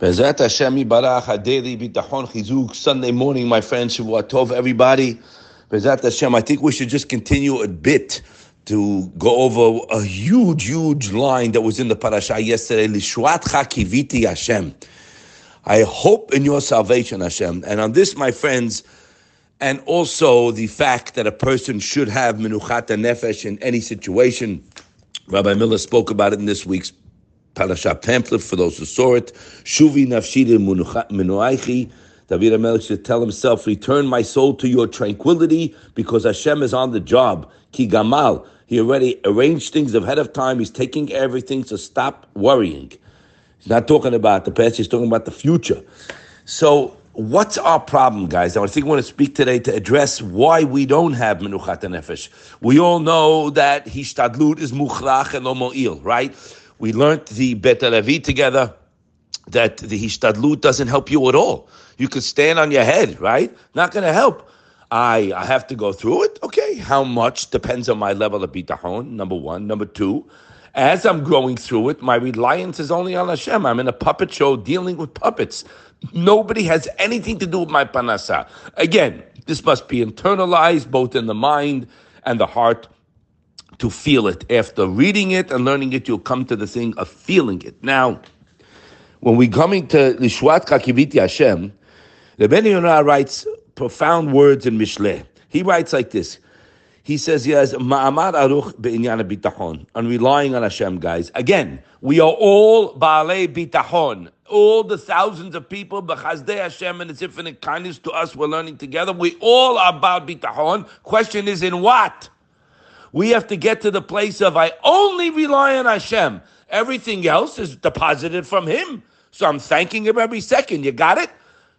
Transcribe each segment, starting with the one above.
Bezrat Hashem Yibarach, daily bitachon chizuk, Sunday morning, my friends, Shavua Tov, everybody. Bezrat Hashem, I think we should just continue a bit to go over a huge, huge line that was in the parasha yesterday, Lishwatcha kiviti Hashem. I hope in your salvation, Hashem. And on this, my friends, and also the fact that a person should have menuchat nefesh in any situation. Rabbi Miller spoke about it in this week's parasha pamphlet for those who saw it. Shuvi nafshidi menuaichi. David HaMelech should tell himself, return my soul to your tranquility because Hashem is on the job. Ki gamal. He already arranged things ahead of time. He's taking everything, so stop worrying. He's not talking about the past, he's talking about the future. So what's our problem, guys? I think I want to speak today to address why we don't have menuchat nefesh. We all know that hishtadlut is muchrach and lo right? We learned the Bet HaLevi together that the hishtadlut doesn't help you at all. You could stand on your head, right? Not going to help. I, I have to go through it. Okay, how much depends on my level of bitachon. Number one. Number two, as I'm going through it, my reliance is only on Hashem. I'm in a puppet show dealing with puppets. Nobody has anything to do with my parnasa. Again, this must be internalized both in the mind and the heart to feel it. After reading it and learning it, you'll come to the thing of feeling it. Now, when we're coming to Lishwat Kakiviti Hashem, the Ben Yonah writes profound words in Mishle. He writes like this. He says he has ma'amad aruch be'inyan bitachon, and relying on Hashem, guys. Again, we are all baalei bitachon. All the thousands of people, b'chazdei Hashem and His infinite kindness to us, we're learning together. We all are about bitachon. Question is in what? We have to get to the place of I only rely on Hashem. Everything else is deposited from Him. So I'm thanking Him every second. You got it?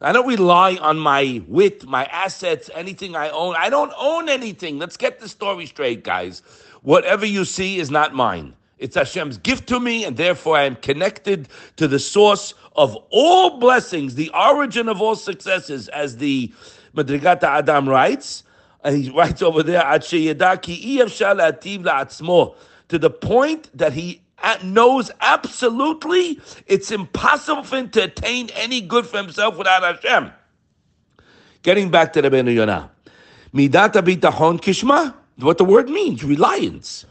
I don't rely on my wit, my assets, anything I own. I don't own anything. Let's get the story straight, guys. Whatever you see is not mine. It's Hashem's gift to me, and therefore I am connected to the source of all blessings, the origin of all successes, as the Madregat HaAdam writes and he writes over there, to the point that he knows absolutely it's impossible for him to attain any good for himself without Hashem. Getting back to the Ben Yonah. Midata bitachon kishma, what the word means, reliance.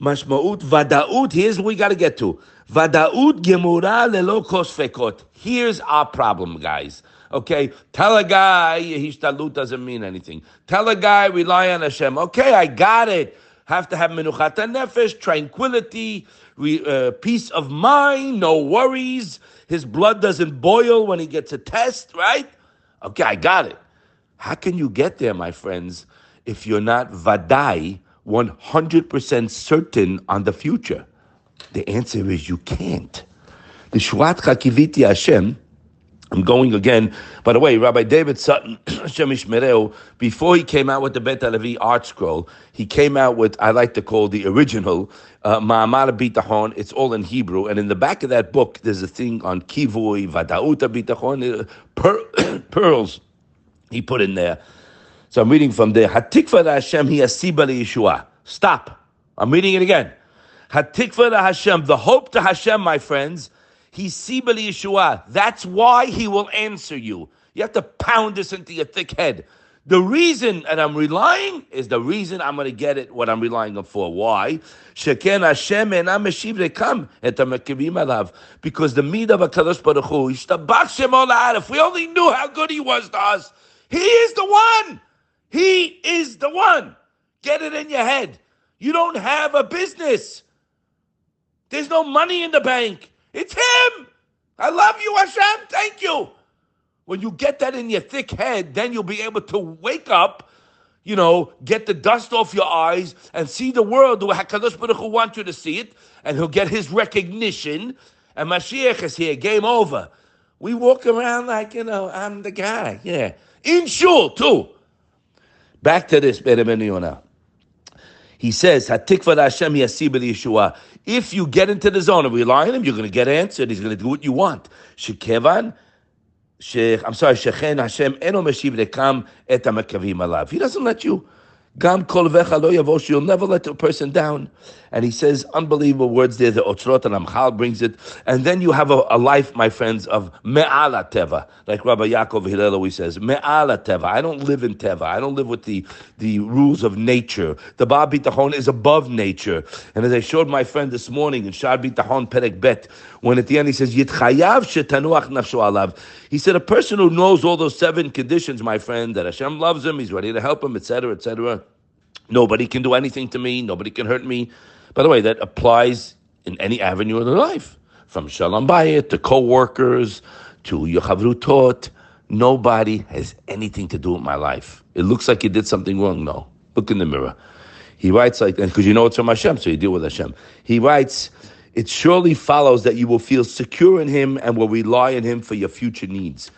Mashma'ut vada'ut, here's what we got to get to. Vada'ut gemura lelo kosfekot. Here's our problem, guys. Okay, tell a guy hishtadlut doesn't mean anything. Tell a guy rely on Hashem. Okay, I got it. Have to have menuchat nefesh, tranquility, re, uh, peace of mind, no worries. His blood doesn't boil when he gets a test, right? Okay, I got it. How can you get there, my friends, if you're not vadai, 100% certain on the future? The answer is you can't. The Shvat Chakiviti Hashem I'm going again. By the way, Rabbi David Sutton, before he came out with the Bet HaLevi art scroll, he came out with, I like to call the original, uh, Ma'amar Bitachon. It's all in Hebrew. And in the back of that book, there's a thing on Kivui, Vadauta Bitachon, uh, pearls he put in there. So I'm reading from there. Hatikva Hashem hi asiba Yeshua. Stop. I'm reading it again. Hatikva Hashem, the hope to Hashem, my friends, He's Sibali Yeshua. That's why he will answer you. You have to pound this into your thick head. The reason that I'm relying is the reason I'm going to get it, what I'm relying on for. Why? And come. Because the meat of a Kadosh Baruch Hu, if we only knew how good he was to us, he is the one. He is the one. Get it in your head. You don't have a business. There's no money in the bank. It's him. I love you, Hashem. Thank you. When you get that in your thick head, then you'll be able to wake up, you know, get the dust off your eyes and see the world the way HaKadosh Baruch Hu wants you to see it, and he'll get his recognition, and Mashiach is here, game over. We walk around like, you know, I'm the guy, yeah. In shul, too. Back to this, Ben Yonah. He says, Hatikva Hashem Yeshua. If you get into the zone of relying on him, you're going to get answered. He's going to do what you want. Shekevan, I'm sorry, Shechen Hashem eno meshiv lekam et. He doesn't let you. Gam kol yavosh. You'll never let a person down. And he says unbelievable words there. The Otzrot HaRamchal brings it. And then you have a, a life, my friends, of Me'ala Teva. Like Rabbi Yaakov Hillel always says, Me'ala Teva. I don't live in Teva. I don't live with the, the rules of nature. The Baal Bitachon is above nature. And as I showed my friend this morning in Shar Bitachon Perek Bet, when at the end he says, Yitchayav shetanuach nafsho alav. He said, a person who knows all those seven conditions, my friend, that Hashem loves him, he's ready to help him, etc., etc., Nobody can do anything to me. Nobody can hurt me. By the way, that applies in any avenue of their life, from Shalom Bayit to co-workers to Yochavrutot. Nobody has anything to do with my life. It looks like you did something wrong. No. Look in the mirror. He writes like, and because you know it's from Hashem, so you deal with Hashem. He writes, it surely follows that you will feel secure in Him and will rely on Him for your future needs.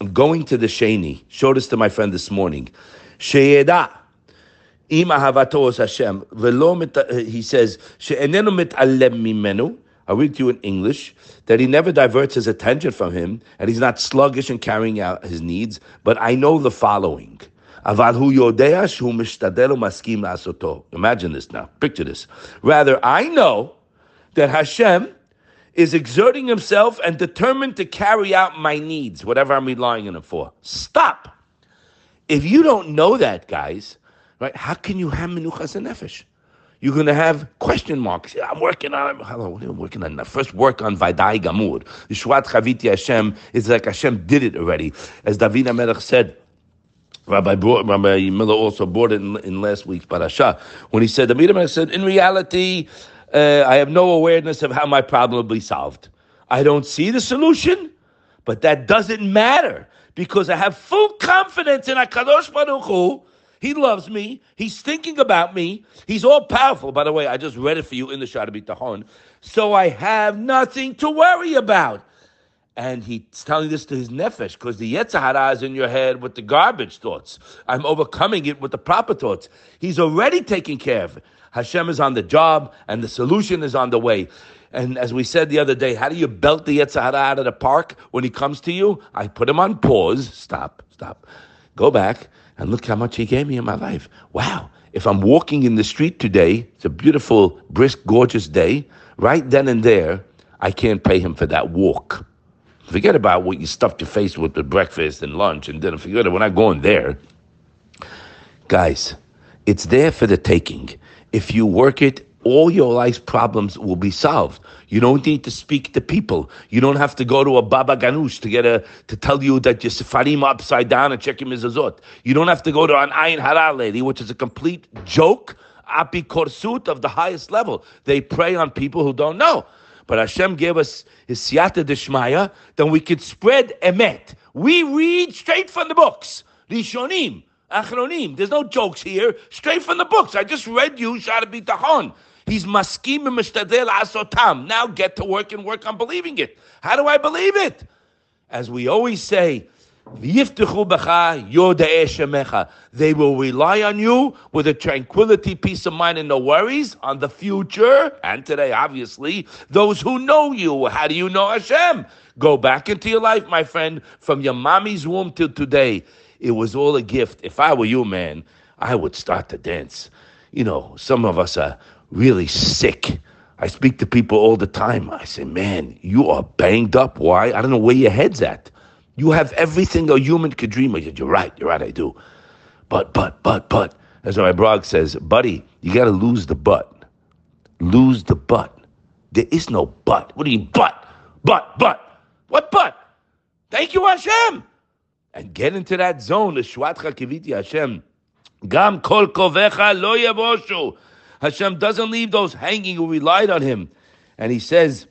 I'm going to the Sheni. Showed this to my friend this morning. Sheyeda Hashem. He says. I'll read to you in English that he never diverts his attention from him and he's not sluggish in carrying out his needs. But I know the following. Imagine this now. Picture this. Rather, I know that Hashem is exerting himself and determined to carry out my needs, whatever I'm relying on him for. Stop. If you don't know that, guys, right? How can you have menuchas and nefesh? You're going to have question marks. I'm working on Hello, I'm working on the first work on Vaidai Gamur. Yeshua Chaviti Hashem is like Hashem did it already. As David HaMelech said, Rabbi, Rabbi Miller also brought it in, in last week's parasha when he said, David HaMelech said, in reality, uh, I have no awareness of how my problem will be solved. I don't see the solution, but that doesn't matter because I have full confidence in HaKadosh Baruch Hu he loves me. He's thinking about me. He's all powerful. By the way, I just read it for you in the Shaar HaBitachon. So I have nothing to worry about. And he's telling this to his nefesh because the Yetzer Hara is in your head with the garbage thoughts. I'm overcoming it with the proper thoughts. He's already taking care of it. Hashem is on the job and the solution is on the way. And as we said the other day, how do you belt the Yetzer Hara out of the park when he comes to you? I put him on pause. Stop, stop. Go back and look how much he gave me in my life. Wow. If I'm walking in the street today, it's a beautiful, brisk, gorgeous day, right then and there, I can't pay him for that walk. Forget about what you stuffed your face with at breakfast and lunch and dinner. Forget it. We're not going there. Guys, it's there for the taking. If you work it, all your life's problems will be solved. You don't need to speak to people. You don't have to go to a Baba Ganush to get a to tell you that your Sefarim upside down and check your mezuzot. You don't have to go to an Ayin Hara lady, which is a complete joke, apikorsut of the highest level. They prey on people who don't know. But Hashem gave us his siyata deshmaya, then we could spread emet. We read straight from the books. Rishonim, Achronim. There's no jokes here. Straight from the books. I just read you Shaar HaBitachon. He's maskim and mishtadel asotam. Now get to work and work on believing it. How do I believe it? As we always say, they will rely on you with a tranquility, peace of mind, and no worries on the future and today, obviously. Those who know you, how do you know Hashem? Go back into your life, my friend, from your mommy's womb till today. It was all a gift. If I were you, man, I would start to dance. You know, some of us are really sick. I speak to people all the time. I say, man, you are banged up. Why? I don't know where your head's at. You have everything a human could dream of. You're right. You're right. I do. But, but, but, but, as my brog says, buddy, you got to lose the butt. Lose the butt. There is no butt. What do you mean, butt? Butt, butt. What butt? Thank you, Hashem. And get into that zone. Gam kol kovecha lo yavoshu. Hashem doesn't leave those hanging who relied on Him. And He says,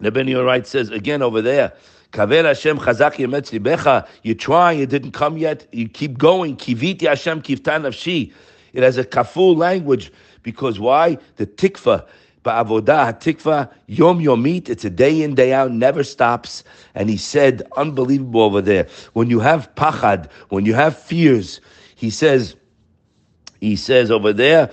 the Ben right says again over there, Kaver Hashem chazak yemetz. You're trying, it didn't come yet. You keep going. Kiviti Hashem kivtan nafshi. It has a kaful language because why? The tikva, ba'avodah tikva yom yomit. It's a day in day out, never stops. And he said, unbelievable over there. When you have pachad, when you have fears, he says, he says over there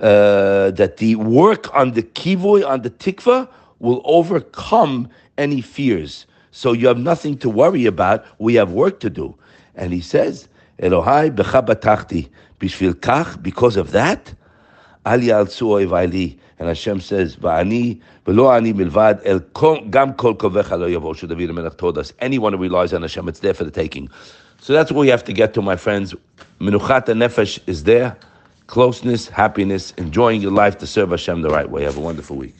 uh, that the work on the kivoy, on the tikva, will overcome any fears. So you have nothing to worry about. We have work to do. And he says, Elohai bechabatachti, bishvil kach, because of that, ali al vali. And Hashem says, Va'ani, velo ani milvad, el gam kol kovecha lo yavo, should David HaMelech told us. Anyone who relies on Hashem, it's there for the taking. So that's what we have to get to, my friends. Menuchat nefesh is there closeness, happiness, enjoying your life to serve Hashem the right way. Have a wonderful week.